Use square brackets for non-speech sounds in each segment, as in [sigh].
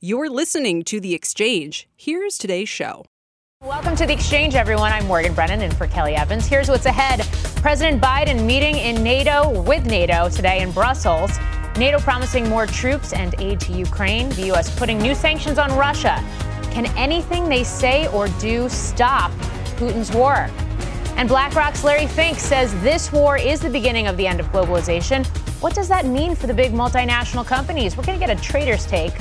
You're listening to The Exchange. Here's today's show. Welcome to The Exchange, everyone. I'm Morgan Brennan and for Kelly Evans. Here's what's ahead President Biden meeting in NATO with NATO today in Brussels. NATO promising more troops and aid to Ukraine. The U.S. putting new sanctions on Russia. Can anything they say or do stop Putin's war? And BlackRock's Larry Fink says this war is the beginning of the end of globalization. What does that mean for the big multinational companies? We're going to get a trader's take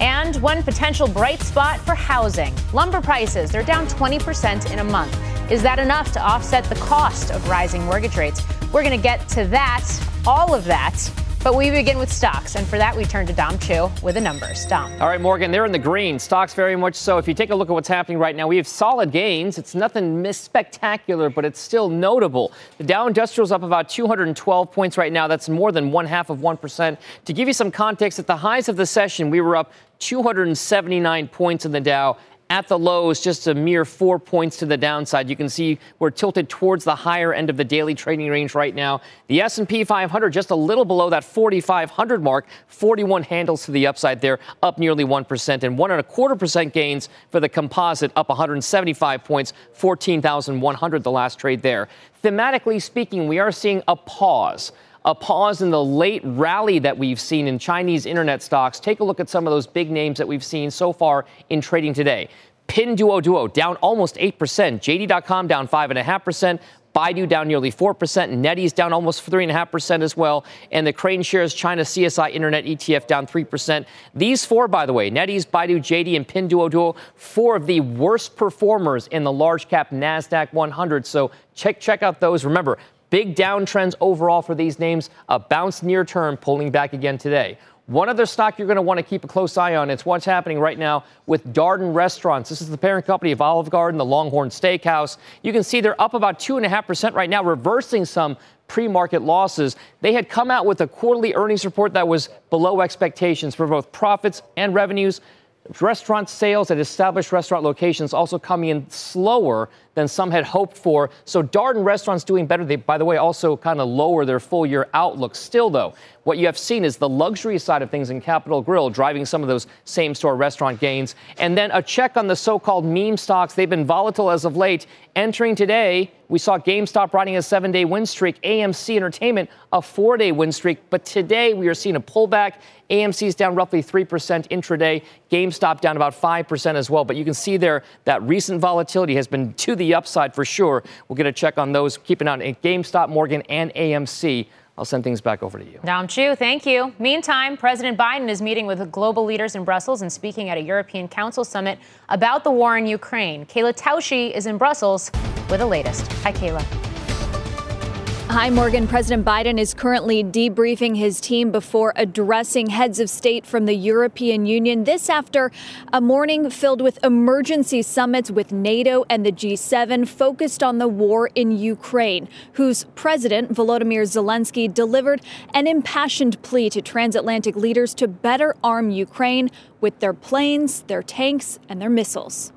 and one potential bright spot for housing. Lumber prices, they're down 20% in a month. Is that enough to offset the cost of rising mortgage rates? We're going to get to that, all of that, but we begin with stocks, and for that, we turn to Dom Chu with the numbers. Dom. All right, Morgan, they're in the green. Stocks very much so. If you take a look at what's happening right now, we have solid gains. It's nothing spectacular, but it's still notable. The Dow Industrial's up about 212 points right now. That's more than one half of 1%. To give you some context, at the highs of the session, we were up 279 points in the Dow at the lows, just a mere four points to the downside. You can see we're tilted towards the higher end of the daily trading range right now. The S&P 500 just a little below that 4,500 mark, 41 handles to the upside there, up nearly one percent, and one and a quarter percent gains for the composite, up 175 points, 14,100 the last trade there. Thematically speaking, we are seeing a pause a pause in the late rally that we've seen in Chinese internet stocks. Take a look at some of those big names that we've seen so far in trading today. Pinduoduo down almost 8%, JD.com down 5.5%, Baidu down nearly 4%, NetEase down almost 3.5% as well, and the KraneShares China CSI Internet ETF down 3%. These four, by the way, NetEase, Baidu, JD, and Pinduoduo, four of the worst performers in the large cap NASDAQ 100. So check, check out those. Remember, Big downtrends overall for these names, a bounce near term, pulling back again today. One other stock you're going to want to keep a close eye on. It's what's happening right now with Darden Restaurants. This is the parent company of Olive Garden, the Longhorn Steakhouse. You can see they're up about 2.5% right now, reversing some pre market losses. They had come out with a quarterly earnings report that was below expectations for both profits and revenues. Restaurant sales at established restaurant locations also coming in slower than some had hoped for. So Darden restaurants doing better. They, by the way, also kind of lower their full year outlook. Still, though, what you have seen is the luxury side of things in Capital Grille driving some of those same store restaurant gains. And then a check on the so called meme stocks. They've been volatile as of late. Entering today, we saw GameStop riding a seven day win streak, AMC Entertainment a four day win streak. But today we are seeing a pullback. AMC is down roughly 3% intraday, GameStop down about 5% as well. But you can see there that recent volatility has been to the upside for sure. We'll get a check on those. Keep an eye on GameStop, Morgan, and AMC. I'll send things back over to you. Dom Chu, thank you. Meantime, President Biden is meeting with global leaders in Brussels and speaking at a European Council summit about the war in Ukraine. Kayla Tausche is in Brussels with the latest. Hi, Kayla. Hi, Morgan. President Biden is currently debriefing his team before addressing heads of state from the European Union. This after a morning filled with emergency summits with NATO and the G7 focused on the war in Ukraine, whose president, Volodymyr Zelensky, delivered an impassioned plea to transatlantic leaders to better arm Ukraine with their planes, their tanks, and their missiles.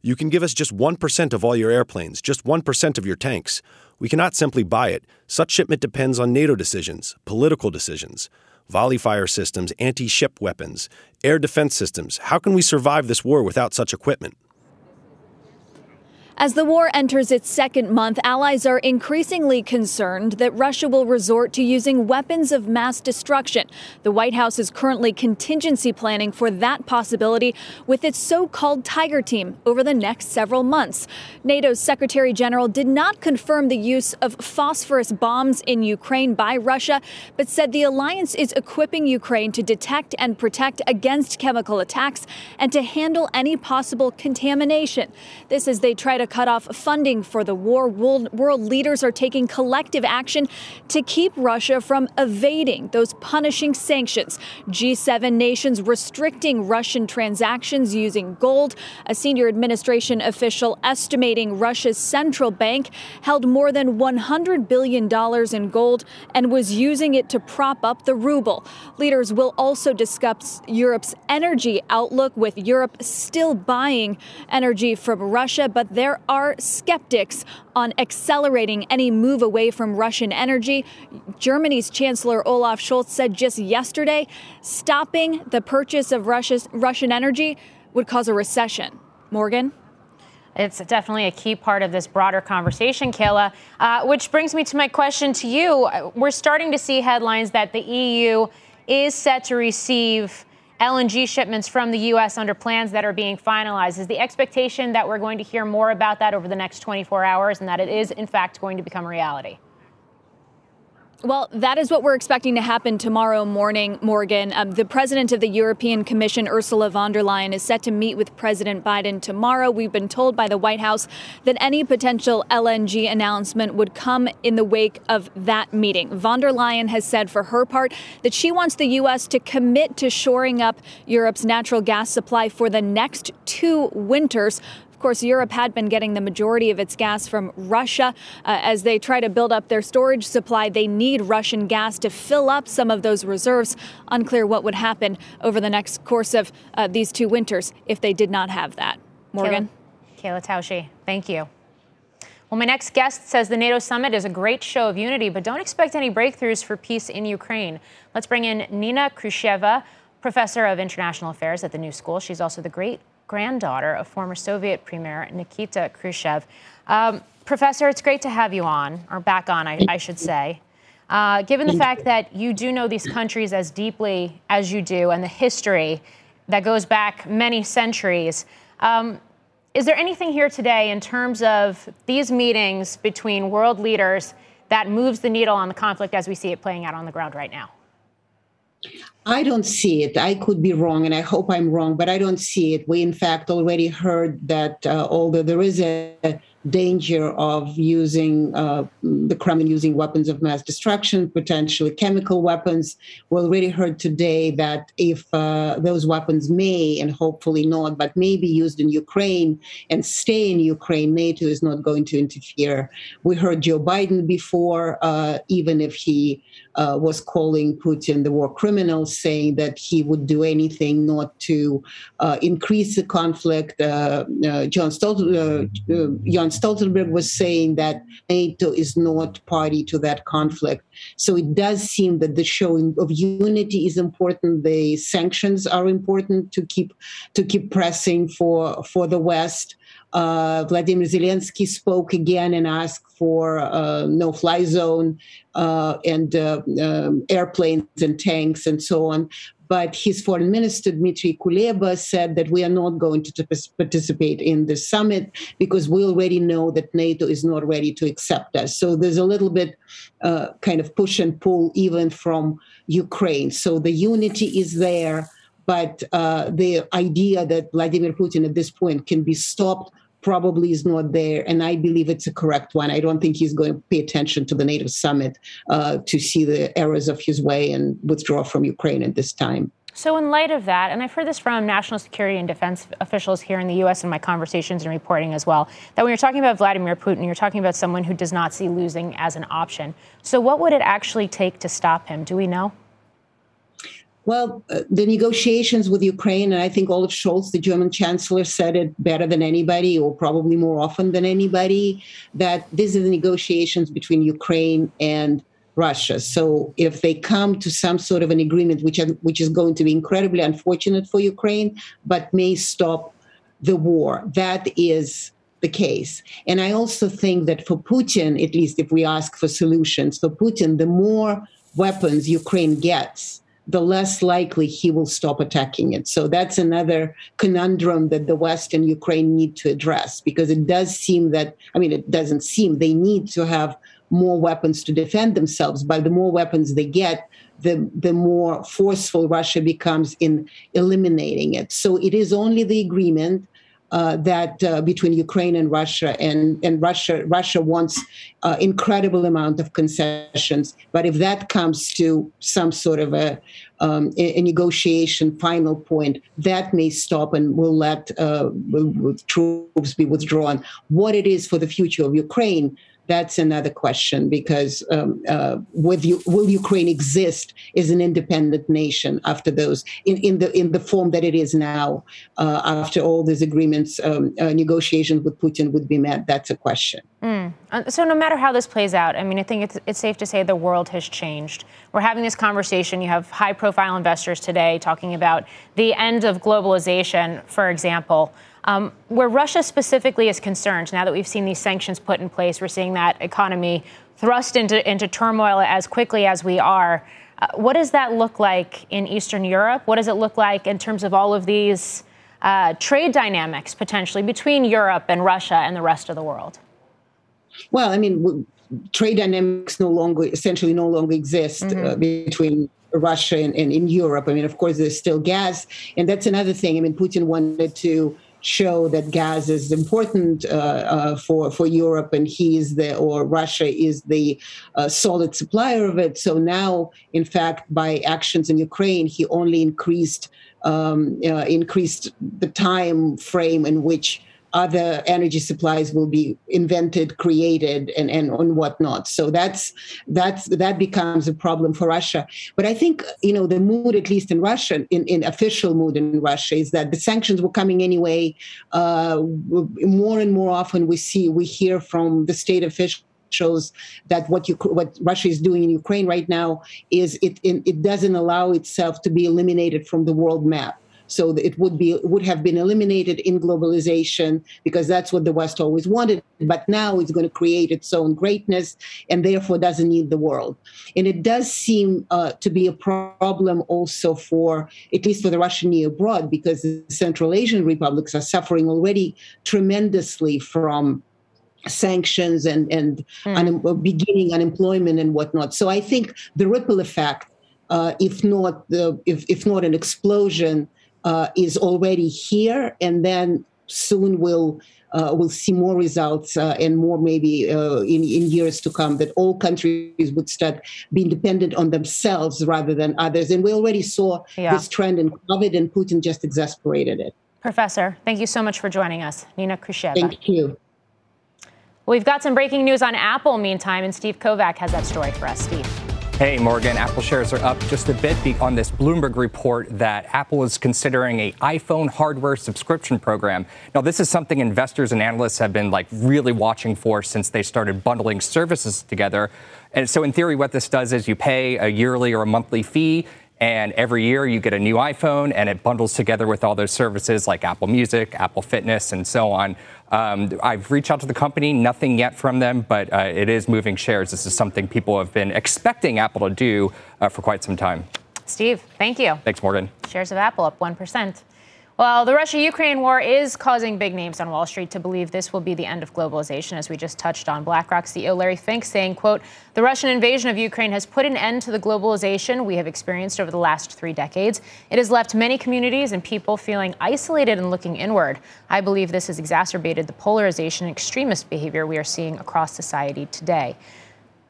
You can give us just 1% of all your airplanes, just 1% of your tanks. We cannot simply buy it. Such shipment depends on NATO decisions, political decisions, volley fire systems, anti ship weapons, air defense systems. How can we survive this war without such equipment? As the war enters its second month, allies are increasingly concerned that Russia will resort to using weapons of mass destruction. The White House is currently contingency planning for that possibility with its so called Tiger Team over the next several months. NATO's Secretary General did not confirm the use of phosphorus bombs in Ukraine by Russia, but said the alliance is equipping Ukraine to detect and protect against chemical attacks and to handle any possible contamination. This as they try to cut off funding for the war. World, world leaders are taking collective action to keep Russia from evading those punishing sanctions. G7 nations restricting Russian transactions using gold. A senior administration official estimating Russia's central bank held more than $100 billion in gold and was using it to prop up the ruble. Leaders will also discuss Europe's energy outlook, with Europe still buying energy from Russia, but there are skeptics on accelerating any move away from Russian energy. Germany's Chancellor Olaf Scholz said just yesterday stopping the purchase of Russia's, Russian energy would cause a recession. Morgan? It's definitely a key part of this broader conversation, Kayla. Uh, which brings me to my question to you. We're starting to see headlines that the EU is set to receive LNG shipments from the U.S. under plans that are being finalized. Is the expectation that we're going to hear more about that over the next 24 hours and that it is, in fact, going to become a reality? Well, that is what we're expecting to happen tomorrow morning, Morgan. Um, the president of the European Commission, Ursula von der Leyen, is set to meet with President Biden tomorrow. We've been told by the White House that any potential LNG announcement would come in the wake of that meeting. Von der Leyen has said for her part that she wants the U.S. to commit to shoring up Europe's natural gas supply for the next two winters of course, Europe had been getting the majority of its gas from Russia. Uh, as they try to build up their storage supply, they need Russian gas to fill up some of those reserves. Unclear what would happen over the next course of uh, these two winters if they did not have that. Morgan? Kayla, Kayla Tausche, thank you. Well, my next guest says the NATO summit is a great show of unity, but don't expect any breakthroughs for peace in Ukraine. Let's bring in Nina Khrushcheva, professor of international affairs at the New School. She's also the great granddaughter of former Soviet Premier Nikita Khrushchev. Um, Professor, it's great to have you on, or back on, I, I should say. Uh, given the fact that you do know these countries as deeply as you do and the history that goes back many centuries, um, is there anything here today in terms of these meetings between world leaders that moves the needle on the conflict as we see it playing out on the ground right now? I don't see it. I could be wrong, and I hope I'm wrong, but I don't see it. We, in fact, already heard that uh, although there is a danger of using uh, the Kremlin using weapons of mass destruction, potentially chemical weapons. We already heard today that if uh, those weapons may and hopefully not, but may be used in Ukraine and stay in Ukraine, NATO is not going to interfere. We heard Joe Biden before, uh, even if he uh, was calling Putin the war criminal, saying that he would do anything not to uh, increase the conflict. Uh, John Stoltenberg, John Stoltenberg was saying that NATO is not party to that conflict. So it does seem that the showing of unity is important. The sanctions are important to keep to keep pressing for for the West. Uh, Vladimir Zelensky spoke again and asked for uh, no-fly zone uh, and uh, um, airplanes and tanks and so on. But his foreign minister, Dmitry Kuleba, said that we are not going to participate in the summit because we already know that NATO is not ready to accept us. So there's a little bit uh, kind of push and pull even from Ukraine. So the unity is there, but uh, the idea that Vladimir Putin at this point can be stopped probably is not there. And I believe it's a correct one. I don't think he's going to pay attention to the NATO summit uh, to see the errors of his way and withdraw from Ukraine at this time. So, in light of that, and I've heard this from national security and defense officials here in the U.S. in my conversations and reporting as well, that when you're talking about Vladimir Putin, you're talking about someone who does not see losing as an option. So, what would it actually take to stop him? Do we know? Well, uh, the negotiations with Ukraine, and I think Olaf Scholz, the German chancellor, said it better than anybody, or probably more often than anybody, that these are the negotiations between Ukraine and Russia. So if they come to some sort of an agreement, which which is going to be incredibly unfortunate for Ukraine, but may stop the war, that is the case. And I also think that for Putin, at least if we ask for solutions, for Putin, the more weapons Ukraine gets, the less likely he will stop attacking it. So that's another conundrum that the West and Ukraine need to address because it does seem that, I mean, it doesn't seem they need to have more weapons to defend themselves, but the more weapons they get, the, the more forceful Russia becomes in eliminating it. So it is only the agreement uh, that uh, between Ukraine and Russia, and and Russia Russia wants uh, incredible amount of concessions. But if that comes to some sort of a, um, a, negotiation final point, that may stop and will let uh, troops be withdrawn. What it is for the future of Ukraine that's another question because um, uh, you, will Ukraine exist as an independent nation after those in, in the in the form that it is now uh, after all these agreements um, uh, negotiations with Putin would be met? That's a question. Mm. So no matter how this plays out, I mean, I think it's, it's safe to say the world has changed. We're having this conversation. You have high-profile investors today talking about the end of globalization, for example. Um, where Russia specifically is concerned, now that we've seen these sanctions put in place, we're seeing that economy thrust into, into turmoil as quickly as we are. Uh, what does that look like in Eastern Europe? What does it look like in terms of all of these uh, trade dynamics potentially between Europe and Russia and the rest of the world? Well, I mean, trade dynamics no longer, essentially, no longer exist uh, mm-hmm. uh, between Russia and, and in Europe. I mean, of course, there's still gas, and that's another thing. I mean, Putin wanted to show that gas is important uh, uh, for for Europe, and he is the or Russia is the uh, solid supplier of it. So now, in fact, by actions in Ukraine, he only increased um, uh, increased the time frame in which other energy supplies will be invented, created, and, and, and whatnot. So that's that's that becomes a problem for Russia. But I think you know the mood, at least in Russia, in, in official mood in Russia, is that the sanctions were coming anyway. Uh, more and more often, we see we hear from the state officials shows that what you what Russia is doing in Ukraine right now is it it doesn't allow itself to be eliminated from the world map so it would be would have been eliminated in globalization because that's what the West always wanted. But now it's going to create its own greatness and therefore doesn't need the world. And it does seem uh, to be a problem also for at least for the Russian abroad because the Central Asian republics are suffering already tremendously from sanctions and and mm. un- beginning unemployment and whatnot. So I think the ripple effect, uh, if not the if if not an explosion, uh, is already here, and then soon we'll uh, we'll see more results uh, and more maybe uh, in, in years to come that all countries would start being dependent on themselves rather than others. And we already saw yeah. this trend in COVID, and Putin just exasperated it. Professor, thank you so much for joining us. Nina Khrushcheva. Thank you. We've got some breaking news on Apple meantime, and Steve Kovach has that story for us. Steve. Hey, Morgan. Apple shares are up just a bit on this Bloomberg report that Apple is considering a iPhone hardware subscription program. Now, this is something investors and analysts have been like really watching for since they started bundling services together. And so, in theory, what this does is you pay a yearly or a monthly fee, and every year you get a new iPhone, and it bundles together with all those services like Apple Music, Apple Fitness, and so on. Um, I've reached out to the company, nothing yet from them, but uh, it is moving shares. This is something people have been expecting Apple to do uh, for quite some time. Steve, thank you. Thanks, Morgan. Shares of Apple up 1%. Well, the Russia Ukraine war is causing big names on Wall Street to believe this will be the end of globalization, as we just touched on. BlackRock CEO Larry Fink saying, quote, the Russian invasion of Ukraine has put an end to the globalization we have experienced over the last three decades. It has left many communities and people feeling isolated and looking inward. I believe this has exacerbated the polarization and extremist behavior we are seeing across society today.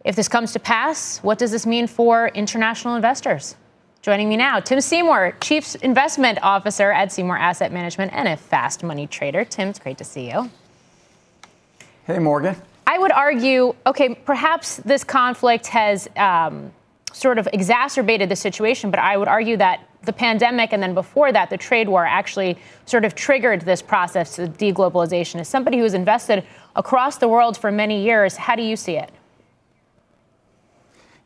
If this comes to pass, what does this mean for international investors? Joining me now, Tim Seymour, Chief Investment Officer at Seymour Asset Management and a fast money trader. Tim, it's great to see you. Hey, Morgan. I would argue, okay, perhaps this conflict has um, sort of exacerbated the situation, but I would argue that the pandemic and then before that, the trade war actually sort of triggered this process of deglobalization. As somebody who has invested across the world for many years, how do you see it?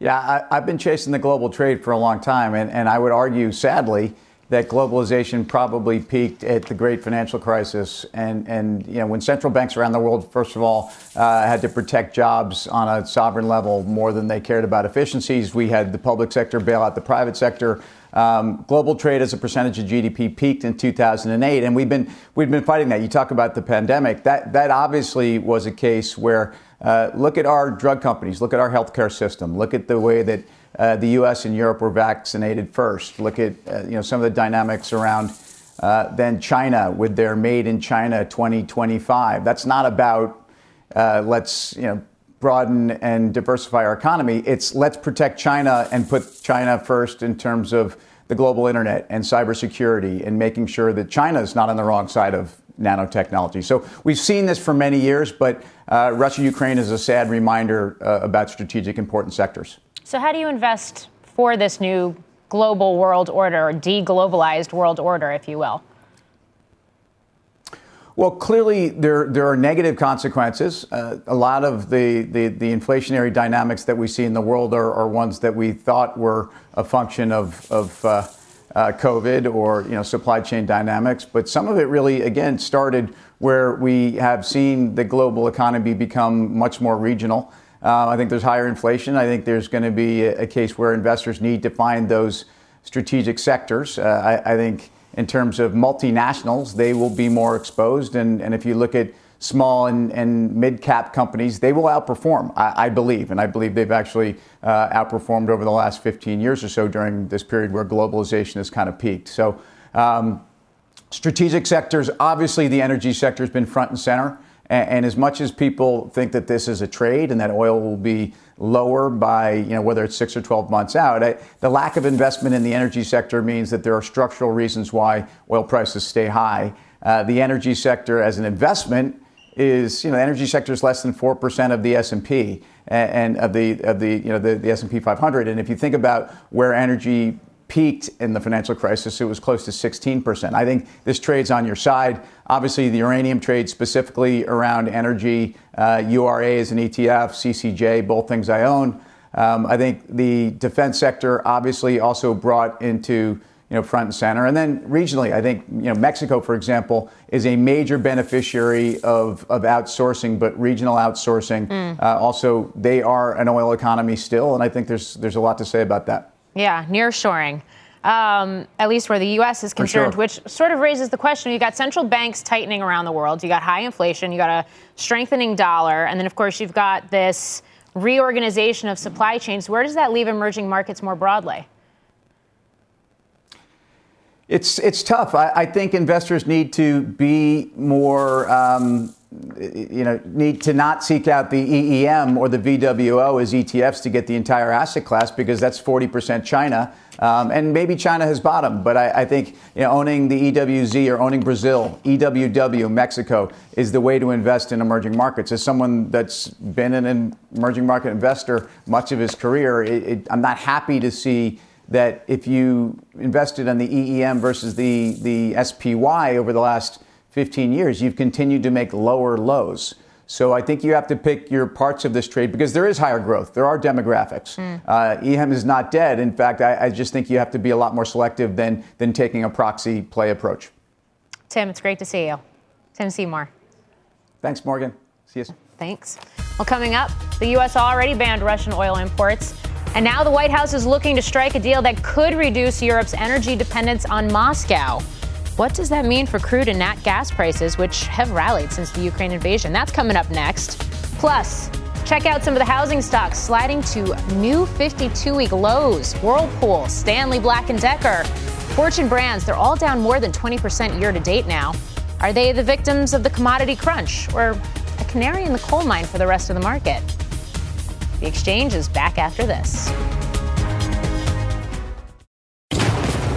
Yeah, I, have been chasing the global trade for a long time, and, and I would argue, sadly, that globalization probably peaked at the great financial crisis. And, and you know, when central banks around the world, first of all, uh, had to protect jobs on a sovereign level more than they cared about efficiencies, we had the public sector bail out the private sector. Um, global trade as a percentage of GDP peaked in 2008, and we've been we've been fighting that. You talk about the pandemic. That that obviously was a case where uh, look at our drug companies, look at our healthcare system, look at the way that uh, the U.S. and Europe were vaccinated first. Look at uh, you know some of the dynamics around uh, than China with their Made in China 2025. That's not about uh, let's you know broaden and diversify our economy. It's let's protect China and put China first in terms of the global internet and cybersecurity and making sure that China is not on the wrong side of nanotechnology. So we've seen this for many years, but uh, Russia Ukraine is a sad reminder uh, about strategic important sectors. So, how do you invest for this new global world order, or deglobalized world order, if you will? Well, clearly there, there are negative consequences. Uh, a lot of the, the, the, inflationary dynamics that we see in the world are, are ones that we thought were a function of, of uh, uh, COVID or you know supply chain dynamics. But some of it really, again, started where we have seen the global economy become much more regional. Uh, I think there's higher inflation. I think there's going to be a, a, case where investors need to find those strategic sectors. Uh, I, I think in terms of multinationals, they will be more exposed. And, and if you look at small and, and mid cap companies, they will outperform, I, I, believe. And I believe they've actually uh, outperformed over the last 15 years or so during this period where globalization has kind of peaked. So, um, strategic sectors, obviously, the energy sector has been front and center. And, and as much as people think that this is a trade and that oil will be lower by, you know, whether it's six or 12 months out. I, the lack of investment in the energy sector means that there are structural reasons why oil prices stay high. Uh, the energy sector as an investment is, you know, the energy sector is less than 4% of the S&P and, and of the, of the, you know, the, the S&P 500. And if you think about where energy peaked in the financial crisis, it was close to 16%. I think this trade's on your side. Obviously, the uranium trade specifically around energy, uh, URA is an ETF, CCJ, both things I own. Um, I think the defense sector obviously also brought into you know, front and center. And then regionally, I think you know Mexico, for example, is a major beneficiary of, of outsourcing, but regional outsourcing. Mm. Uh, also, they are an oil economy still, and I think there's there's a lot to say about that. Yeah, nearshoring. Um, at least where the U.S. is concerned, sure. which sort of raises the question. You got central banks tightening around the world. You got high inflation. You got a strengthening dollar, and then of course you've got this reorganization of supply chains. Where does that leave emerging markets more broadly? It's it's tough. I, I think investors need to be more. Um, you know, need to not seek out the EEM or the VWO as ETFs to get the entire asset class because that's 40% China. Um, and maybe China has bottomed, but I, I, think you know, owning the EWZ or owning Brazil, EWW, Mexico, is the way to invest in emerging markets. As someone that's been an emerging market investor much of his career, it, it, I'm not happy to see that if you invested on the EEM versus the, the SPY over the last 15 years, you've continued to make lower lows. So I think you have to pick your parts of this trade because there is higher growth. There are demographics. Mm. Uh, EM is not dead. In fact, I, I, just think you have to be a lot more selective than, than taking a proxy play approach. Tim, it's great to see you. Tim Seymour. Thanks, Morgan. See you. Thanks. Well, coming up, the U.S. already banned Russian oil imports. And now the White House is looking to strike a deal that could reduce Europe's energy dependence on Moscow. What does that mean for crude and nat gas prices, which have rallied since the Ukraine invasion? That's coming up next. Plus, check out some of the housing stocks sliding to new 52-week lows. Whirlpool, Stanley Black & Decker, Fortune Brands, they're all down more than 20% year to date now. Are they the victims of the commodity crunch or a canary in the coal mine for the rest of the market? The exchange is back after this.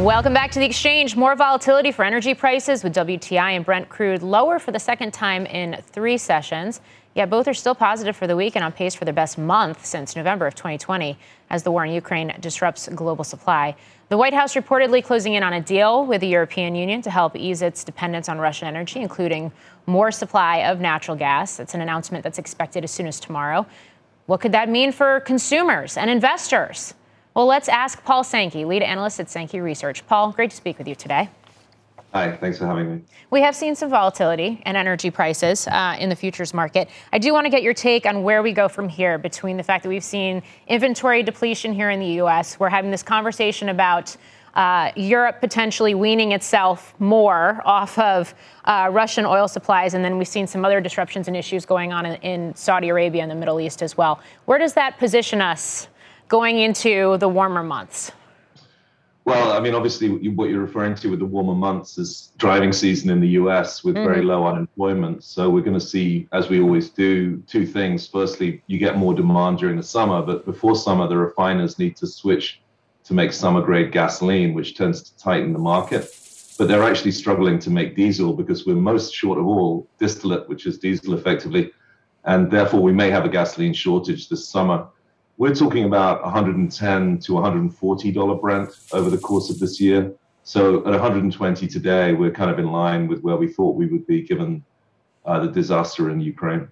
Welcome back to the exchange. More volatility for energy prices with WTI and Brent crude lower for the second time in three sessions. Yet both are still positive for the week and on pace for their best month since November of 2020 as the war in Ukraine disrupts global supply. The White House reportedly closing in on a deal with the European Union to help ease its dependence on Russian energy, including more supply of natural gas. It's an announcement that's expected as soon as tomorrow. What could that mean for consumers and investors? Well, let's ask Paul Sankey, lead analyst at Sankey Research. Paul, great to speak with you today. Hi, thanks for having me. We have seen some volatility in energy prices uh, in the futures market. I do want to get your take on where we go from here between the fact that we've seen inventory depletion here in the U.S. We're having this conversation about uh, Europe potentially weaning itself more off of uh, Russian oil supplies, and then we've seen some other disruptions and issues going on in, in Saudi Arabia and the Middle East as well. Where does that position us going into the warmer months? Well, I mean, obviously, what you're referring to with the warmer months is driving season in the US with mm-hmm. very low unemployment. So we're going to see, as we always do, two things. Firstly, you get more demand during the summer, but before summer, the refiners need to switch to make summer grade gasoline, which tends to tighten the market. But they're actually struggling to make diesel because we're most short of all distillate, which is diesel effectively. And therefore, we may have a gasoline shortage this summer. We're talking about 110 to 140 dollar Brent over the course of this year. So at 120 today, we're kind of in line with where we thought we would be given uh, the disaster in Ukraine.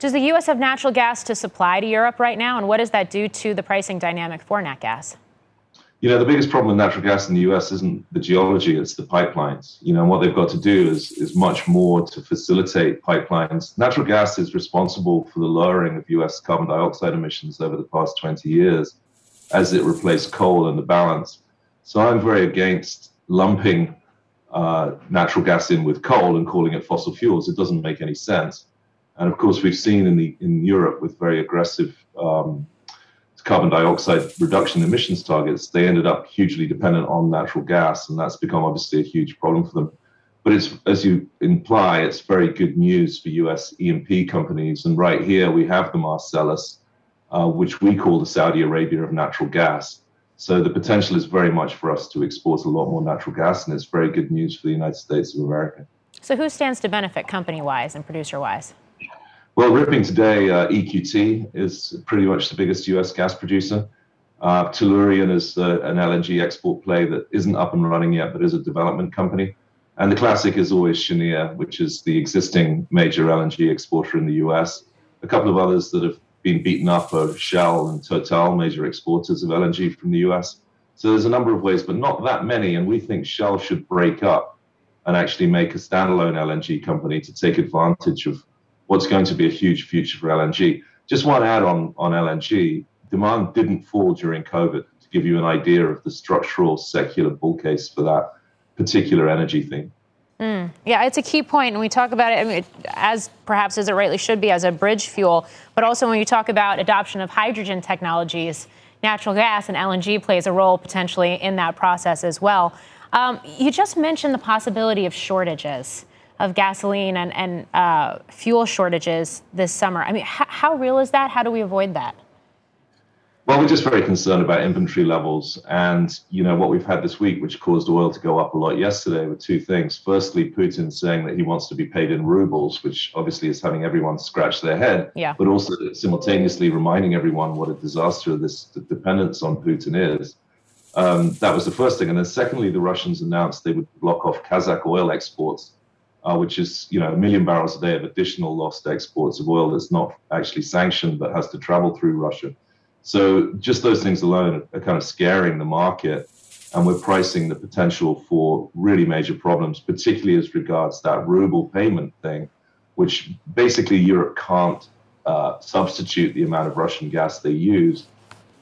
Does the U.S. have natural gas to supply to Europe right now, and what does that do to the pricing dynamic for nat gas? You know, the biggest problem with natural gas in the US isn't the geology, it's the pipelines. You know, and what they've got to do is, is much more to facilitate pipelines. Natural gas is responsible for the lowering of US carbon dioxide emissions over the past 20 years as it replaced coal in the balance. So I'm very against lumping uh, natural gas in with coal and calling it fossil fuels. It doesn't make any sense. And of course, we've seen in the in Europe with very aggressive um, carbon dioxide reduction emissions targets, they ended up hugely dependent on natural gas, and that's become obviously a huge problem for them. But it's as you imply, it's very good news for U.S. E&P companies. And right here we have the Marcellus, uh, which we call the Saudi Arabia of natural gas. So the potential is very much for us to export a lot more natural gas, and it's very good news for the United States of America. So who stands to benefit company-wise and producer-wise? Well, ripping today, uh, EQT is pretty much the biggest US gas producer. Uh, Tellurian is uh, an LNG export play that isn't up and running yet, but is a development company. And the classic is always Cheniere, which is the existing major LNG exporter in the US. A couple of others that have been beaten up are Shell and Total, major exporters of LNG from the US. So there's a number of ways, but not that many. And we think Shell should break up and actually make a standalone LNG company to take advantage of what's going to be a huge future for LNG. Just one add on on LNG demand didn't fall during COVID to give you an idea of the structural secular bull case for that particular energy thing. Mm, yeah, it's a key point, and we talk about it I mean, as perhaps as it rightly should be as a bridge fuel, but also when you talk about adoption of hydrogen technologies, natural gas and LNG plays a role potentially in that process as well. Um, you just mentioned the possibility of shortages of gasoline and, and uh, fuel shortages this summer. I mean, h- how real is that? How do we avoid that? Well, we're just very concerned about inventory levels. And, you know, what we've had this week, which caused oil to go up a lot yesterday, were two things. Firstly, Putin saying that he wants to be paid in rubles, which obviously is having everyone scratch their head. Yeah. But also simultaneously reminding everyone what a disaster this dependence on Putin is. Um, that was the first thing. And then secondly, the Russians announced they would block off Kazakh oil exports uh, which is you know a million barrels a day of additional lost exports of oil that's not actually sanctioned but has to travel through Russia. So just those things alone are kind of scaring the market, and we're pricing the potential for really major problems, particularly as regards that ruble payment thing, which basically Europe can't uh, substitute the amount of Russian gas they use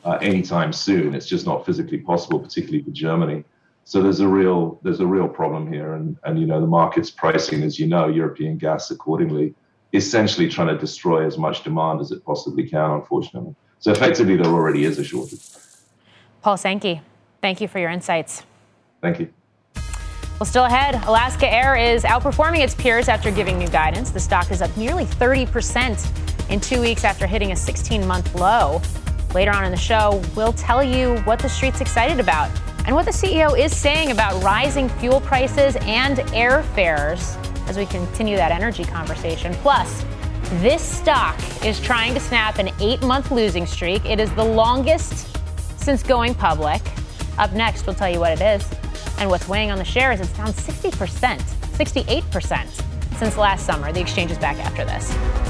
uh, anytime soon. It's just not physically possible, particularly for Germany. So there's a real there's a real problem here, and and you know the market's pricing, as you know, European gas accordingly. essentially trying to destroy as much demand as it possibly can, unfortunately. So effectively, there already is a shortage. Paul Sankey, thank you for your insights. Thank you. Well, still ahead, Alaska Air is outperforming its peers after giving new guidance. The stock is up nearly 30% in two weeks after hitting a 16 month low. Later on in the show, we'll tell you what the street's excited about and what the CEO is saying about rising fuel prices and airfares as we continue that energy conversation. Plus, this stock is trying to snap an eight month losing streak. It is the longest since going public. Up next, we'll tell you what it is. And what's weighing on the shares, it's down 60%, 68% since last summer. The exchange is back after this.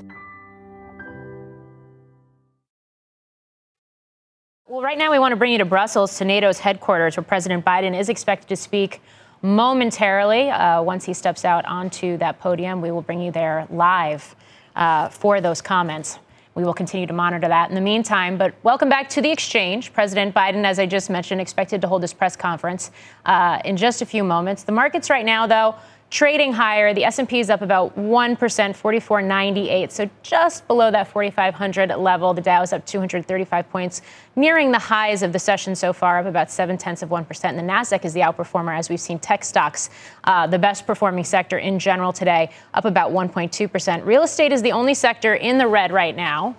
Well, right now we want to bring you to Brussels, to NATO's headquarters, where President Biden is expected to speak momentarily. Uh, once he steps out onto that podium, we will bring you there live uh, for those comments. We will continue to monitor that in the meantime. But welcome back to the exchange. President Biden, as I just mentioned, expected to hold his press conference uh, in just a few moments. The markets right now, though, trading higher. The S&P is up about 1%, 44.98, so just below that 4500 level. The Dow is up 235 points, nearing the highs of the session so far of about 7 tenths of 1%. And the Nasdaq is the outperformer as we've seen tech stocks, uh, the best performing sector in general today, up about 1.2%. Real estate is the only sector in the red right now.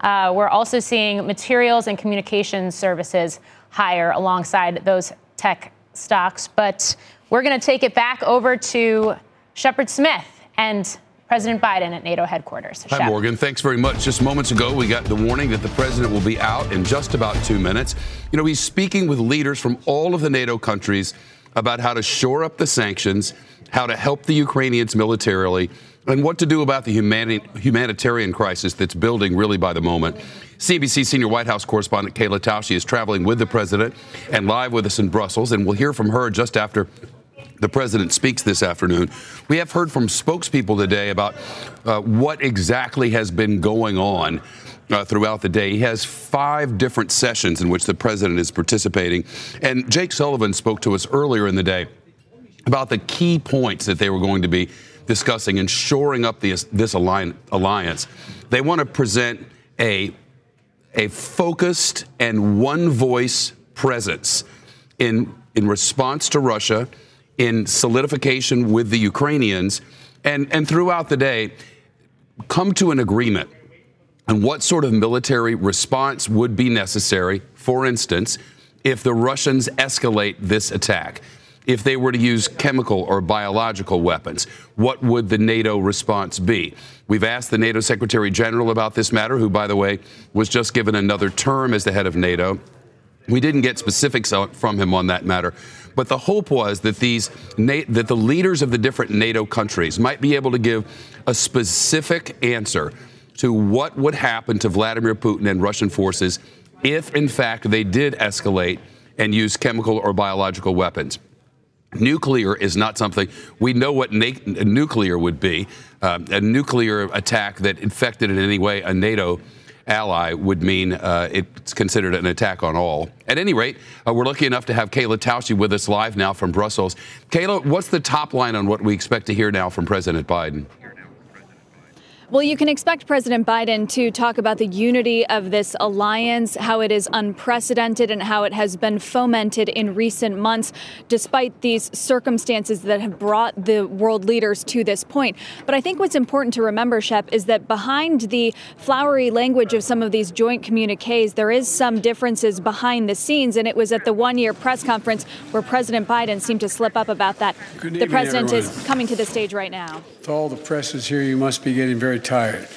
Uh, we're also seeing materials and communications services higher alongside those tech stocks, but we're going to take it back over to Shepard Smith and President Biden at NATO headquarters. Hi, Shep. Morgan. Thanks very much. Just moments ago, we got the warning that the president will be out in just about two minutes. You know, he's speaking with leaders from all of the NATO countries about how to shore up the sanctions, how to help the Ukrainians militarily, and what to do about the humani- humanitarian crisis that's building really by the moment. CNBC senior White House correspondent Kayla Tausche is traveling with the president and live with us in Brussels, and we'll hear from her just after the president speaks this afternoon. We have heard from spokespeople today about uh, what exactly has been going on uh, throughout the day. He has five different sessions in which the president is participating. And Jake Sullivan spoke to us earlier in the day about the key points that they were going to be discussing and shoring up this, this alliance. They want to present a, a focused and one voice presence in, in response to Russia in solidification with the Ukrainians, and, and throughout the day, come to an agreement on what sort of military response would be necessary, for instance, if the Russians escalate this attack. If they were to use chemical or biological weapons, what would the NATO response be? We've asked the NATO Secretary General about this matter, who, by the way, was just given another term as the head of NATO. We didn't get specifics from him on that matter. But the hope was that these that the leaders of the different NATO countries might be able to give a specific answer to what would happen to Vladimir Putin and Russian forces if, in fact, they did escalate and use chemical or biological weapons. Nuclear is not something we know what na- nuclear would be. Uh, a nuclear attack that infected in any way a NATO ally would mean uh, it's considered an attack on all. At any rate, uh, we're lucky enough to have Kayla Tausche with us live now from Brussels. Kayla, what's the top line on what we expect to hear now from President Biden? Well, you can expect President Biden to talk about the unity of this alliance, how it is unprecedented, and how it has been fomented in recent months, despite these circumstances that have brought the world leaders to this point. But I think what's important to remember, Shep, is that behind the flowery language of some of these joint communiques, there is some differences behind the scenes. And it was at the one year press conference where President Biden seemed to slip up about that. Good the evening, president everyone. is coming to the stage right now. To all the presses here, you must be getting very tired.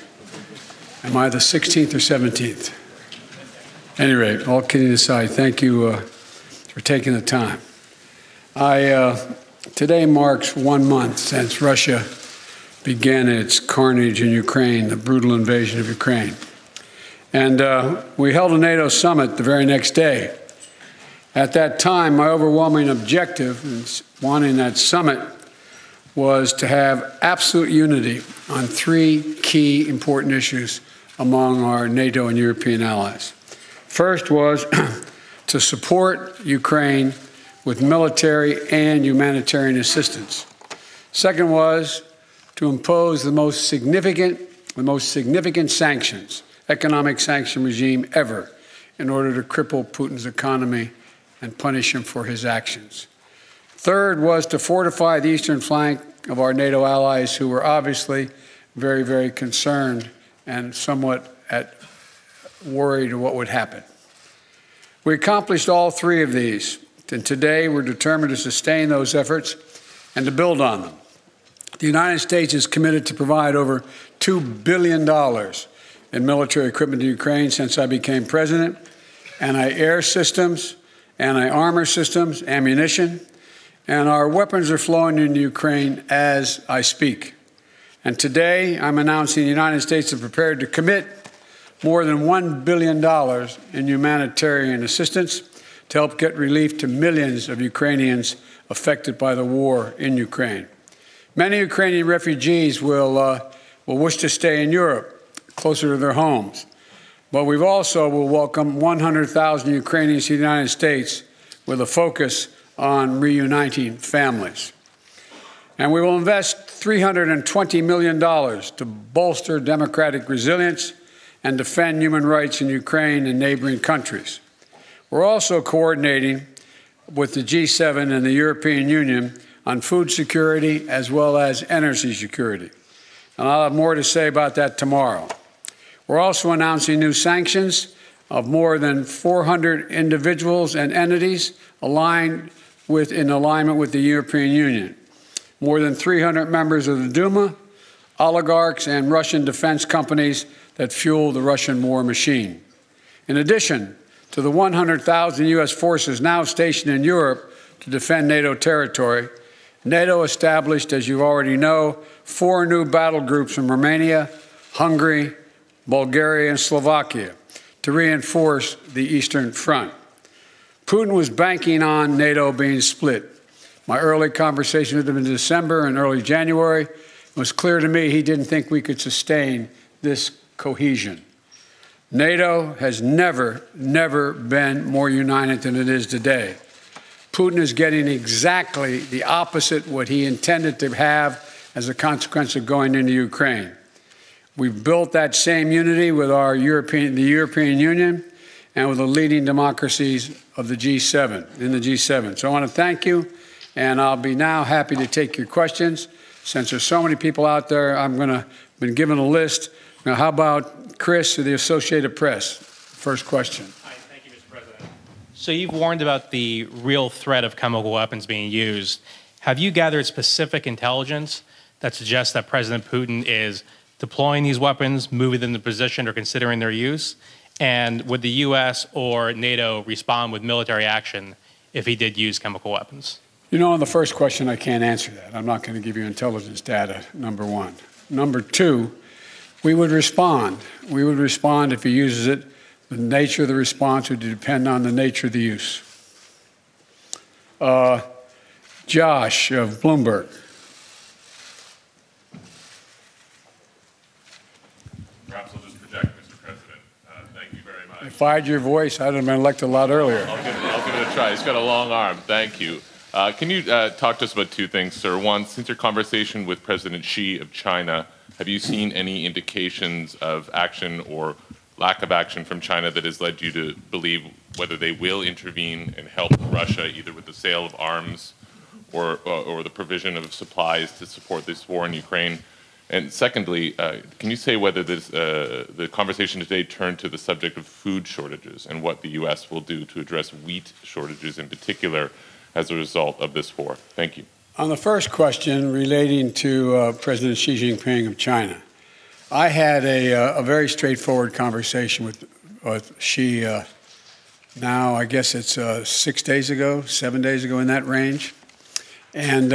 Am I the 16th or 17th? Any rate, all kidding aside, thank you uh, for taking the time. I uh, today marks one month since Russia began its carnage in Ukraine, the brutal invasion of Ukraine, and uh, we held a NATO summit the very next day. At that time, my overwhelming objective in wanting that summit was to have absolute unity on three key important issues among our NATO and European allies. First was [clears throat] to support Ukraine with military and humanitarian assistance. Second was to impose the most significant, the most significant sanctions, economic sanction regime ever, in order to cripple Putin's economy and punish him for his actions. Third was to fortify the eastern flank of our NATO allies who were obviously very, very concerned and somewhat at worried what would happen. We accomplished all three of these, and today we're determined to sustain those efforts and to build on them. The United States is committed to provide over $2 billion in military equipment to Ukraine since I became president anti air systems, anti armor systems, ammunition, and our weapons are flowing into Ukraine as I speak. And today I'm announcing the United States is prepared to commit more than $1 billion in humanitarian assistance to help get relief to millions of Ukrainians affected by the war in Ukraine. Many Ukrainian refugees will, uh, will wish to stay in Europe, closer to their homes. But we've also will welcome 100,000 Ukrainians to the United States with a focus on reuniting families. And we will invest $320 million to bolster democratic resilience and defend human rights in Ukraine and neighboring countries. We're also coordinating with the G7 and the European Union on food security as well as energy security. And I'll have more to say about that tomorrow. We're also announcing new sanctions of more than 400 individuals and entities aligned with in alignment with the European Union. More than 300 members of the Duma, oligarchs, and Russian defense companies that fuel the Russian war machine. In addition to the 100,000 U.S. forces now stationed in Europe to defend NATO territory, NATO established, as you already know, four new battle groups in Romania, Hungary, Bulgaria, and Slovakia to reinforce the Eastern Front. Putin was banking on NATO being split. My early conversation with him in December and early January was clear to me he didn't think we could sustain this cohesion. NATO has never, never been more united than it is today. Putin is getting exactly the opposite what he intended to have as a consequence of going into Ukraine. We've built that same unity with our European, the European Union and with the leading democracies of the G7, in the G7. So I want to thank you, and I'll be now happy to take your questions. Since there's so many people out there, I'm going to been given a list. Now, how about Chris of the Associated Press? First question. Hi, thank you, Mr. President. So you've warned about the real threat of chemical weapons being used. Have you gathered specific intelligence that suggests that President Putin is deploying these weapons, moving them to position, or considering their use? And would the U.S. or NATO respond with military action if he did use chemical weapons? You know, on the first question, I can't answer that. I'm not going to give you intelligence data, number one. Number two, we would respond. We would respond if he uses it. The nature of the response would depend on the nature of the use. Uh, Josh of Bloomberg. Perhaps I'll just project, Mr. President. Uh, thank you very much. If I had your voice, I'd have been elected a lot earlier. I'll give, it, I'll give it a try. He's got a long arm. Thank you. Uh, can you uh, talk to us about two things, sir? One, since your conversation with President Xi of China, have you seen any indications of action or lack of action from China that has led you to believe whether they will intervene and help Russia either with the sale of arms or, uh, or the provision of supplies to support this war in Ukraine? And secondly, uh, can you say whether this, uh, the conversation today turned to the subject of food shortages and what the U.S. will do to address wheat shortages in particular as a result of this war? Thank you. On the first question relating to uh, President Xi Jinping of China, I had a, uh, a very straightforward conversation with, with Xi uh, now, I guess it's uh, six days ago, seven days ago in that range. And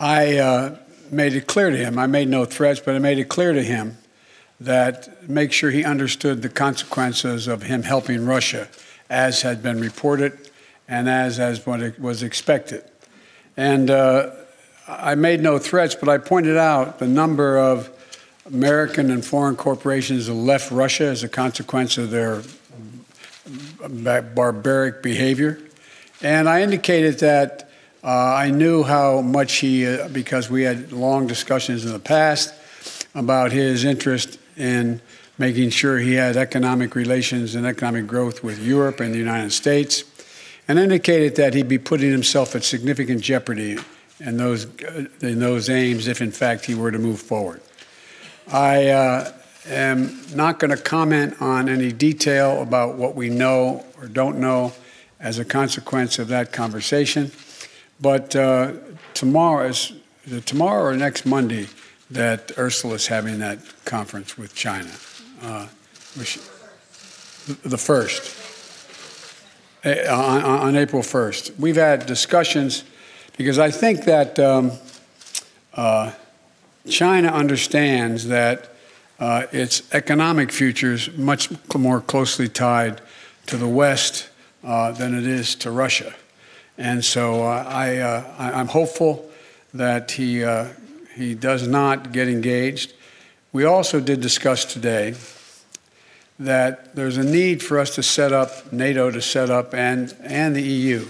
I made it clear to him, I made no threats, but I made it clear to him that make sure he understood the consequences of him helping Russia, as had been reported and as, as what was expected. And uh, I made no threats, but I pointed out the number of American and foreign corporations that left Russia as a consequence of their barbaric behavior. And I indicated that uh, I knew how much he, uh, because we had long discussions in the past about his interest in making sure he had economic relations and economic growth with Europe and the United States, and indicated that he'd be putting himself at significant jeopardy in those, uh, in those aims if, in fact, he were to move forward. I uh, am not going to comment on any detail about what we know or don't know as a consequence of that conversation. But uh, tomorrow is tomorrow or next Monday that Ursula is having that conference with China. Uh, which, the first on, on, April 1st. We've had discussions because I think that um, uh, China understands that uh, its economic future is much more closely tied to the West uh, than it is to Russia. And so uh, I, uh, I'm hopeful that he, uh, he does not get engaged. We also did discuss today that there's a need for us to set up, NATO to set up, and, and the EU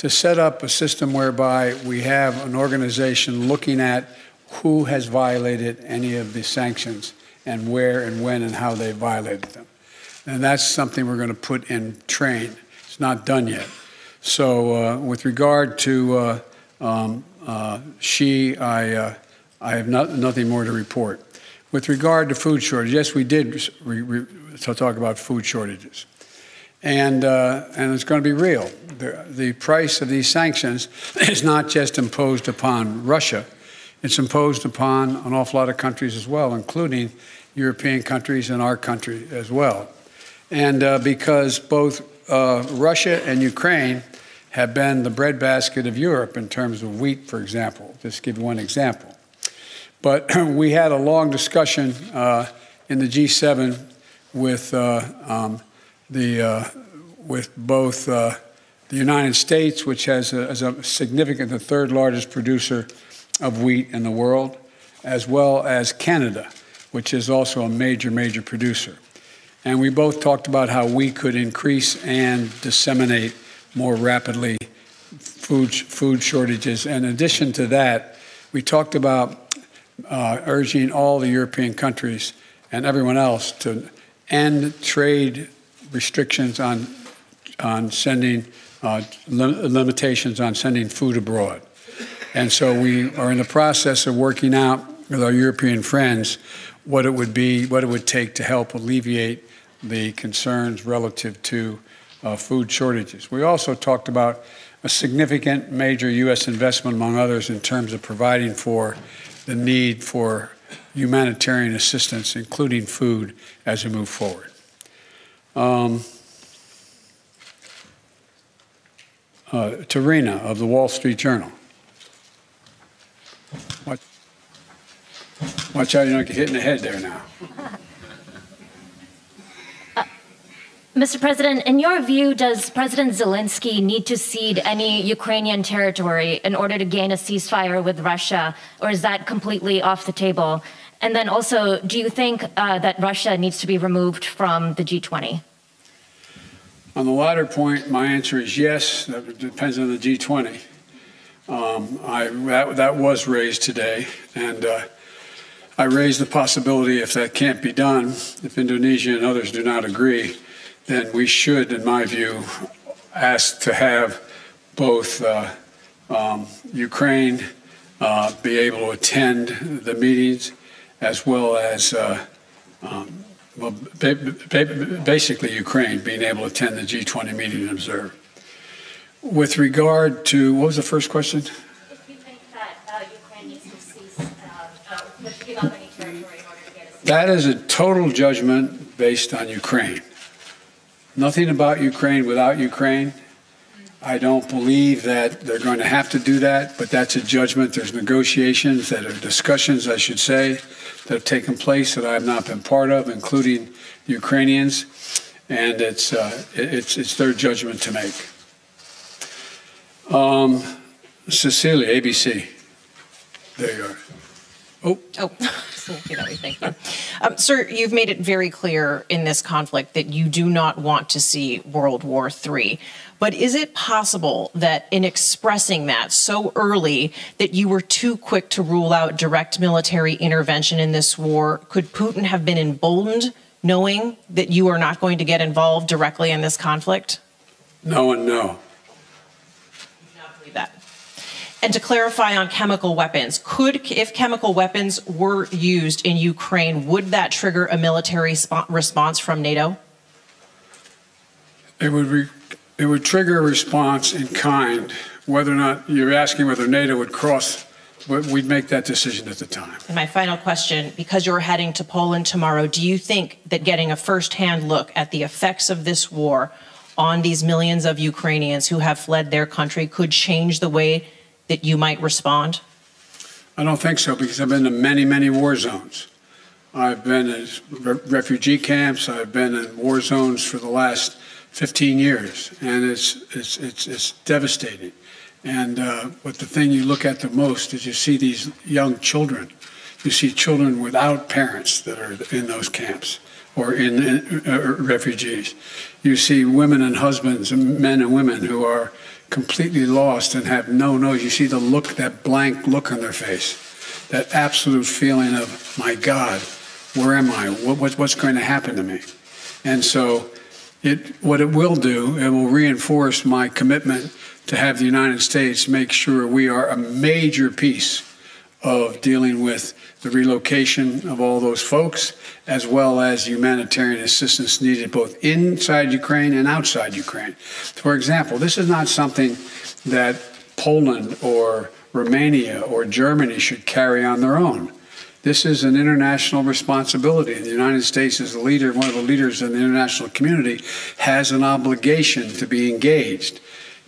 to set up a system whereby we have an organization looking at who has violated any of the sanctions and where and when and how they violated them. And that's something we're going to put in train. It's not done yet. So, uh, with regard to uh, um, uh, Xi, I, I have not, nothing more to report. With regard to food shortage, yes, we did re- re- talk about food shortages. And, uh, and it's going to be real. The, the price of these sanctions [coughs] is not just imposed upon Russia, it's imposed upon an awful lot of countries as well, including European countries and our country as well. And uh, because both uh, Russia and Ukraine have been the breadbasket of Europe in terms of wheat, for example, just give one example. But [clears throat] we had a long discussion uh, in the G7 with, uh, um, the, uh, with both uh, the United States, which has a, has a significant, the third largest producer of wheat in the world, as well as Canada, which is also a major, major producer. And we both talked about how we could increase and disseminate more rapidly food, food shortages. In addition to that, we talked about uh, urging all the European countries and everyone else to end trade restrictions on, on sending, uh, limitations on sending food abroad. And so we are in the process of working out with our European friends what it would be, what it would take to help alleviate the concerns relative to uh, food shortages. We also talked about a significant major U.S. investment, among others, in terms of providing for the need for humanitarian assistance, including food, as we move forward. Um, uh, Tarina of the Wall Street Journal. Watch, watch out you don't get hit in the head there now. Uh, Mr. President, in your view, does President Zelensky need to cede any Ukrainian territory in order to gain a ceasefire with Russia, or is that completely off the table? And then also, do you think uh, that Russia needs to be removed from the G20? On the latter point, my answer is yes. That depends on the G20. Um, I, that, that was raised today, and uh, I raised the possibility if that can't be done, if Indonesia and others do not agree, then we should, in my view, ask to have both uh, um, Ukraine uh, be able to attend the meetings as well as uh, um, well, basically Ukraine being able to attend the G20 meeting and observe. With regard to what was the first question? If you think that uh, Ukraine needs to cease, uh, uh, give up any territory in order to get a That is a total judgment based on Ukraine. Nothing about Ukraine without Ukraine. I don't believe that they're going to have to do that, but that's a judgment. There's negotiations that are discussions, I should say, that have taken place that I have not been part of, including Ukrainians, and it's uh, it's it's their judgment to make. Um, Cecilia, ABC. There you are. Oh. Oh, [laughs] thank you. Um, sir, you've made it very clear in this conflict that you do not want to see World War III. But is it possible that in expressing that so early that you were too quick to rule out direct military intervention in this war? Could Putin have been emboldened knowing that you are not going to get involved directly in this conflict? No and no. And to clarify on chemical weapons, could, if chemical weapons were used in Ukraine, would that trigger a military response from NATO? It would, re- it would trigger a response in kind. Whether or not you're asking whether NATO would cross, we'd make that decision at the time. And my final question because you're heading to Poland tomorrow, do you think that getting a firsthand look at the effects of this war on these millions of Ukrainians who have fled their country could change the way that you might respond? I don't think so because I've been to many, many war zones. I've been in re- refugee camps. I've been in war zones for the last 15 years, and it's it's it's, it's devastating. And uh, but the thing you look at the most is you see these young children. You see children without parents that are in those camps or in, in uh, refugees. You see women and husbands, and men and women who are completely lost and have no nose. You see the look, that blank look on their face, that absolute feeling of, my God, where am I? What, what's going to happen to me? And so, it, what it will do, it will reinforce my commitment to have the United States make sure we are a major piece of dealing with the relocation of all those folks, as well as humanitarian assistance needed both inside Ukraine and outside Ukraine. For example, this is not something that Poland or Romania or Germany should carry on their own. This is an international responsibility. The United States, as a leader, one of the leaders in the international community, has an obligation to be engaged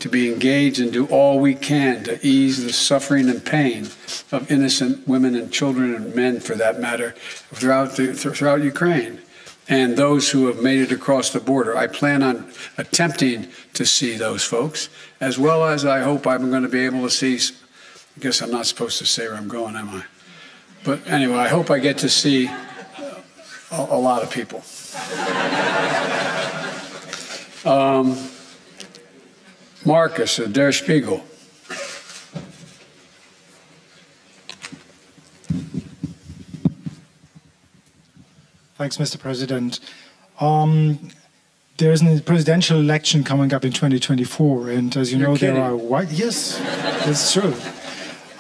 to be engaged and do all we can to ease the suffering and pain of innocent women and children and men, for that matter, throughout, the, throughout Ukraine and those who have made it across the border. I plan on attempting to see those folks, as well as I hope I'm going to be able to see. I guess I'm not supposed to say where I'm going, am I? But anyway, I hope I get to see a, a lot of people. [laughs] Um, Marcus of Der Spiegel. Thanks, Mr. President. Um, there's a presidential election coming up in 2024, and as you You're know, kidding. there are white. Yes, it's true.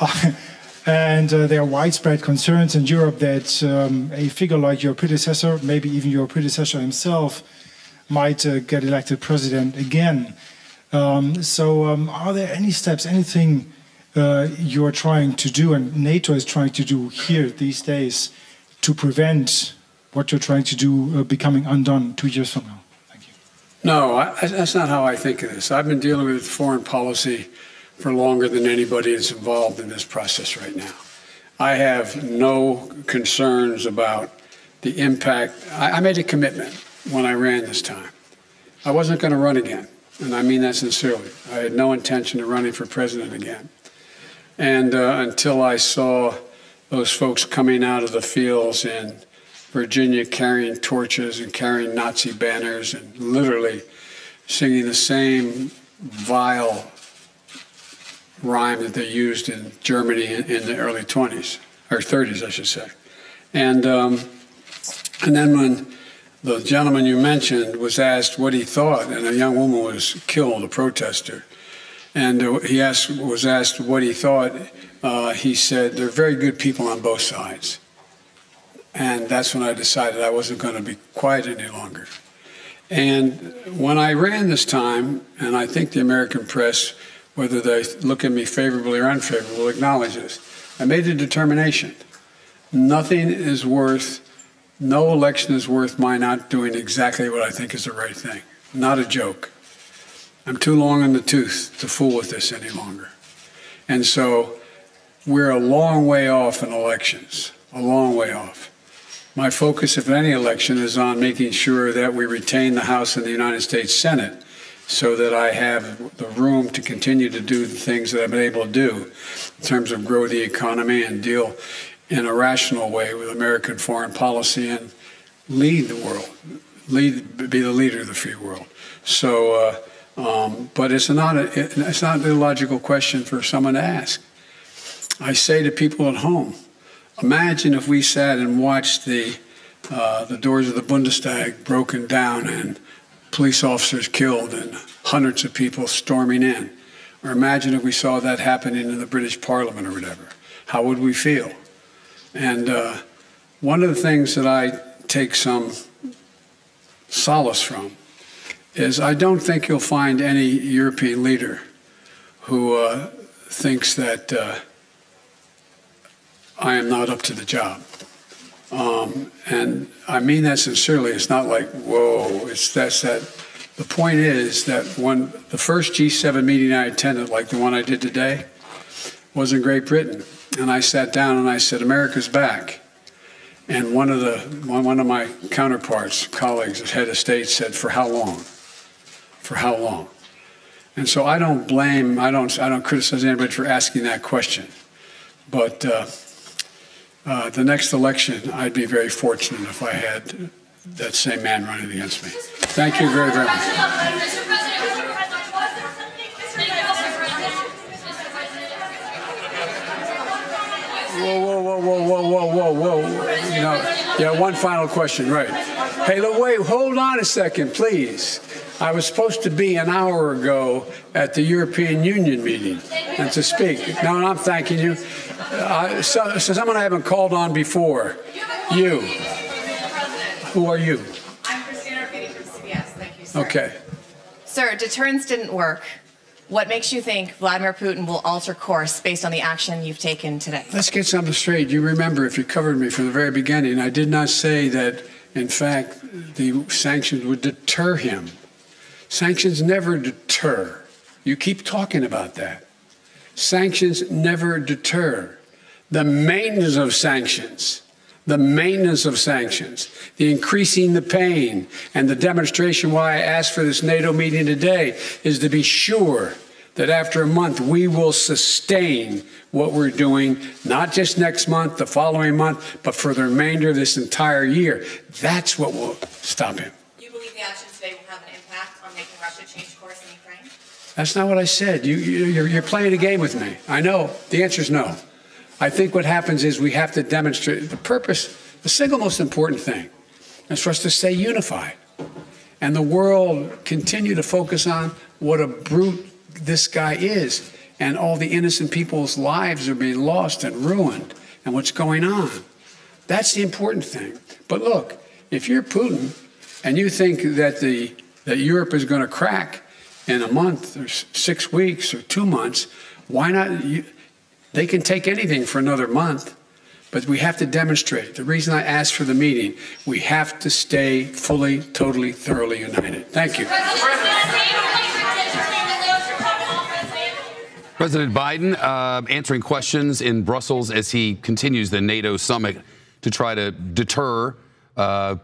Uh, [laughs] and uh, there are widespread concerns in Europe that um, a figure like your predecessor, maybe even your predecessor himself, might uh, get elected president again. Um, so, um, are there any steps, anything uh, you're trying to do, and NATO is trying to do here these days to prevent what you're trying to do uh, becoming undone two years from now? Thank you. No, I, that's not how I think of this. I've been dealing with foreign policy for longer than anybody that's involved in this process right now. I have no concerns about the impact. I, I made a commitment when I ran this time. I wasn't going to run again and I mean that sincerely. I had no intention of running for president again. And uh, until I saw those folks coming out of the fields in Virginia carrying torches and carrying Nazi banners and literally singing the same vile rhyme that they used in Germany in, in the early 20s, or 30s, I should say. And um, and then when the gentleman you mentioned was asked what he thought, and a young woman was killed, a protester, and uh, he asked was asked what he thought. Uh, he said, "They're very good people on both sides." And that's when I decided I wasn't going to be quiet any longer. And when I ran this time, and I think the American press, whether they look at me favorably or unfavorably, acknowledge this, I made a determination. Nothing is worth, no election is worth my not doing exactly what I think is the right thing. Not a joke. I'm too long in the tooth to fool with this any longer. And so we're a long way off in elections, a long way off. My focus, if any election, is on making sure that we retain the House and the United States Senate so that I have the room to continue to do the things that I've been able to do in terms of grow the economy and deal in a rational way with American foreign policy and lead the world, lead, be the leader of the free world. So, uh, um, but it's not a, it's not an illogical question for someone to ask. I say to people at home, Imagine if we sat and watched the uh, the doors of the Bundestag broken down and police officers killed and hundreds of people storming in. Or imagine if we saw that happening in the British Parliament or whatever. How would we feel? And uh, one of the things that I take some solace from is I don't think you'll find any European leader who uh, thinks that uh, I am not up to the job. Um, and I mean that sincerely. It's not like, whoa, it's that's that. The point is that when the first G7 meeting I attended, like the one I did today, was in Great Britain. And I sat down and I said, America's back. And one of the one of my counterparts, colleagues, head of state, said, "For how long? For how long?" And so I don't blame, I don't, I don't criticize anybody for asking that question, but uh, uh, the next election, I'd be very fortunate if I had that same man running against me. Thank you very, very much. Whoa, whoa, whoa, whoa, whoa, whoa, whoa, whoa. You know, yeah, one final question, right. Hey, look, wait, hold on a second, please. I was supposed to be an hour ago at the European Union meeting and to speak. No, I'm thanking you. Uh, so, so someone I haven't called on before. You. Who are you? I'm Christina Arcady from CBS. Thank you, sir. Okay. Sir, deterrence didn't work. What makes you think Vladimir Putin will alter course based on the action you've taken today? Let's get something straight. You remember, if you covered me from the very beginning, I did not say that, in fact, the sanctions would deter him. Sanctions never deter. You keep talking about that. Sanctions never deter. The maintenance of sanctions, the maintenance of sanctions, the increasing the pain, and the demonstration why I asked for this NATO meeting today is to be sure that after a month we will sustain what we're doing, not just next month, the following month, but for the remainder of this entire year. That's what will stop him. Do you believe the action today will have an impact on making Russia change course in Ukraine? That's not what I said. You, you, you're, you're playing a game with me. I know. The answer is no. I think what happens is we have to demonstrate the purpose, the single most important thing is for us to stay unified. And the world continue to focus on what a brute this guy is. And all the innocent people's lives are being lost and ruined and what's going on. That's the important thing. But look, if you're Putin and you think that the that Europe is going to crack in a month or six weeks or two months, why not? You, they can take anything for another month, but we have to demonstrate. The reason I asked for the meeting, we have to stay fully, totally, thoroughly united. Thank you. President Biden uh, answering questions in Brussels as he continues the NATO summit to try to deter uh,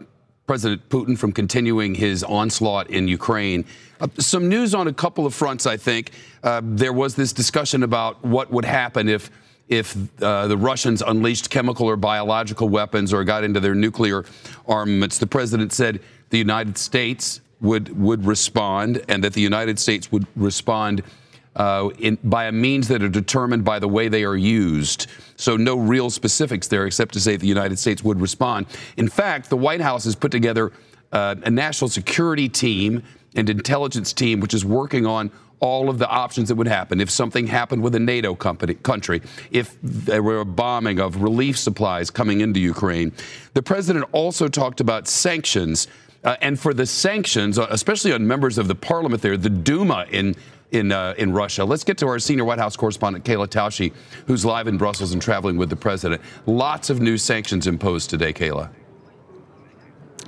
President Putin from continuing his onslaught in Ukraine. Uh, some news on a couple of fronts, I think. Uh, there was this discussion about what would happen if if uh, the Russians unleashed chemical or biological weapons or got into their nuclear armaments. The president said the United States would would respond and that the United States would respond uh, in, by a means that are determined by the way they are used. So, no real specifics there except to say the United States would respond. In fact, the White House has put together uh, a national security team and intelligence team which is working on all of the options that would happen if something happened with a NATO company, country, if there were a bombing of relief supplies coming into Ukraine. The president also talked about sanctions. Uh, and for the sanctions, uh, especially on members of the parliament there, the Duma in in uh, in Russia. Let's get to our senior White House correspondent Kayla Tausche, who's live in Brussels and traveling with the president. Lots of new sanctions imposed today, Kayla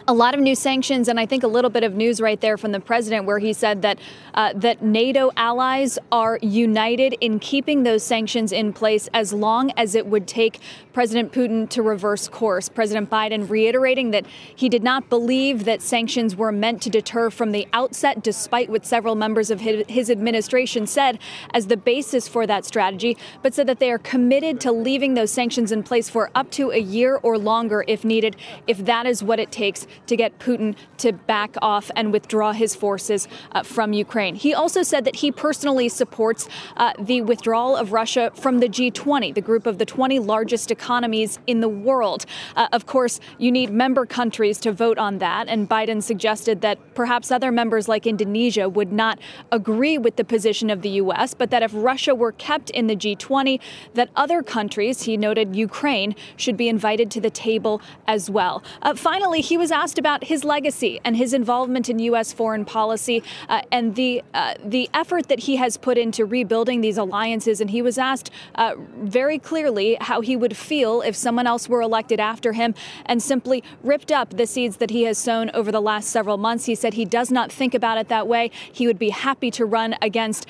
a lot of new sanctions, and I think a little bit of news right there from the president, where he said that uh, that NATO allies are united in keeping those sanctions in place as long as it would take President Putin to reverse course. President Biden reiterating that he did not believe that sanctions were meant to deter from the outset, despite what several members of his, his administration said as the basis for that strategy, but said that they are committed to leaving those sanctions in place for up to a year or longer if needed, if that is what it takes to get Putin to back off and withdraw his forces uh, from Ukraine. He also said that he personally supports uh, the withdrawal of Russia from the G20, the group of the 20 largest economies in the world. Uh, of course, you need member countries to vote on that, and Biden suggested that perhaps other members like Indonesia would not agree with the position of the U.S., but that if Russia were kept in the G20, that other countries, he noted Ukraine, should be invited to the table as well. Uh, finally, he was asked about his legacy and his involvement in U.S. foreign policy uh, and the uh, the effort that he has put into rebuilding these alliances. And he was asked uh, very clearly how he would feel if someone else were elected after him, and simply ripped up the seeds that he has sown over the last several months. He said he does not think about it that way. He would be happy to run against.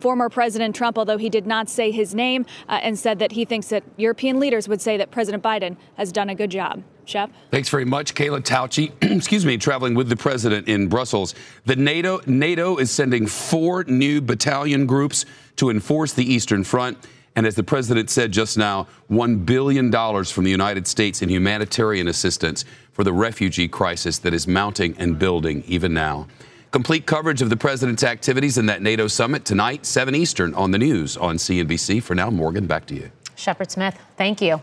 Former President Trump, although he did not say his name, uh, and said that he thinks that European leaders would say that President Biden has done a good job. Shep? Thanks very much, Kayla Tausche. [clears throat] excuse me, traveling with the president in Brussels. The NATO NATO is sending four new battalion groups to enforce the Eastern Front. And as the president said just now, $1 billion from the United States in humanitarian assistance for the refugee crisis that is mounting and building even now. Complete coverage of the president's activities in that NATO summit tonight, 7 Eastern on the news on CNBC. For now, Morgan, back to you. Shepard Smith, thank you.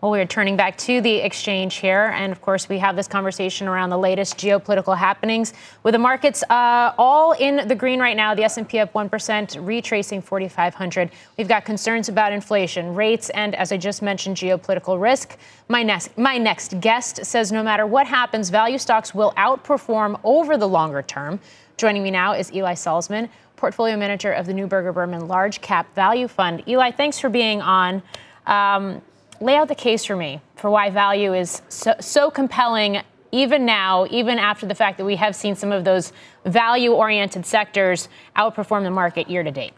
Well, we're turning back to the exchange here. And of course, we have this conversation around the latest geopolitical happenings with the markets uh, all in the green right now. The S&P up 1%, retracing 4,500. We've got concerns about inflation, rates, and as I just mentioned, geopolitical risk. My next, my next guest says no matter what happens, value stocks will outperform over the longer term. Joining me now is Eli Salzmann, portfolio manager of the Neuberger Berman Large Cap Value Fund. Eli, thanks for being on. Um, lay out the case for me for why value is so, so compelling even now, even after the fact that we have seen some of those value oriented sectors outperform the market year to date?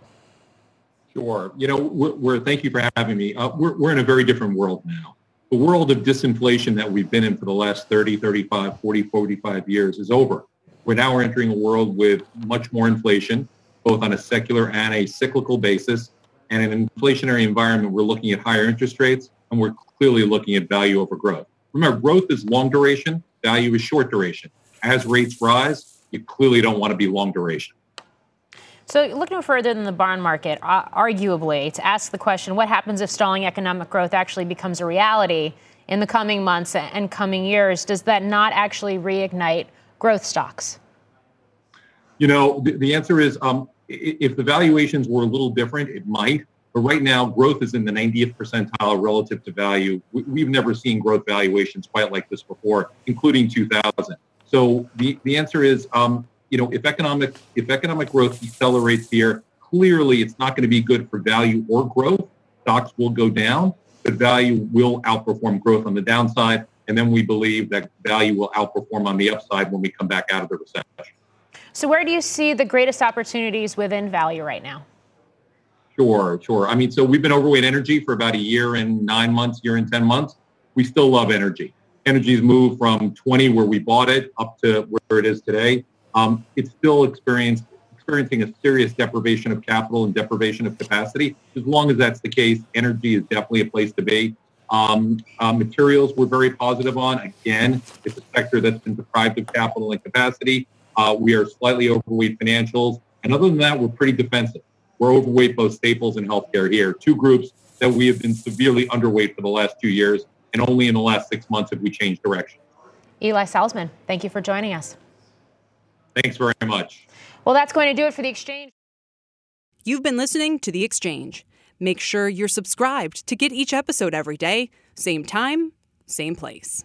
Sure. You know, we're, we're thank you for having me. Uh, we're, we're in a very different world now. The world of disinflation that we've been in for the last 30, 35, 40, 45 years is over. We're now entering a world with much more inflation, both on a secular and a cyclical basis. And in an inflationary environment, we're looking at higher interest rates, and we're clearly looking at value over growth. Remember, growth is long duration, value is short duration. As rates rise, you clearly don't want to be long duration. So, look no further than the bond market, uh, arguably, to ask the question what happens if stalling economic growth actually becomes a reality in the coming months and coming years? Does that not actually reignite growth stocks? You know, the, the answer is um, if the valuations were a little different, it might. But right now, growth is in the 90th percentile relative to value. We've never seen growth valuations quite like this before, including 2000. So the, the answer is, um, you know, if economic if economic growth decelerates here, clearly it's not going to be good for value or growth. Stocks will go down, but value will outperform growth on the downside. And then we believe that value will outperform on the upside when we come back out of the recession. So where do you see the greatest opportunities within value right now? Sure, sure. I mean, so we've been overweight energy for about a year and nine months, year and 10 months. We still love energy. Energy's moved from 20 where we bought it up to where it is today. Um, it's still experiencing a serious deprivation of capital and deprivation of capacity. As long as that's the case, energy is definitely a place to be. Um, uh, materials we're very positive on. Again, it's a sector that's been deprived of capital and capacity. Uh, we are slightly overweight financials And other than that, we're pretty defensive. We're overweight both staples and healthcare here, two groups that we have been severely underweight for the last two years, and only in the last six months have we changed direction. Eli Salzmann, thank you for joining us. Thanks very much. Well, that's going to do it for the exchange. You've been listening to The Exchange. Make sure you're subscribed to get each episode every day, same time, same place.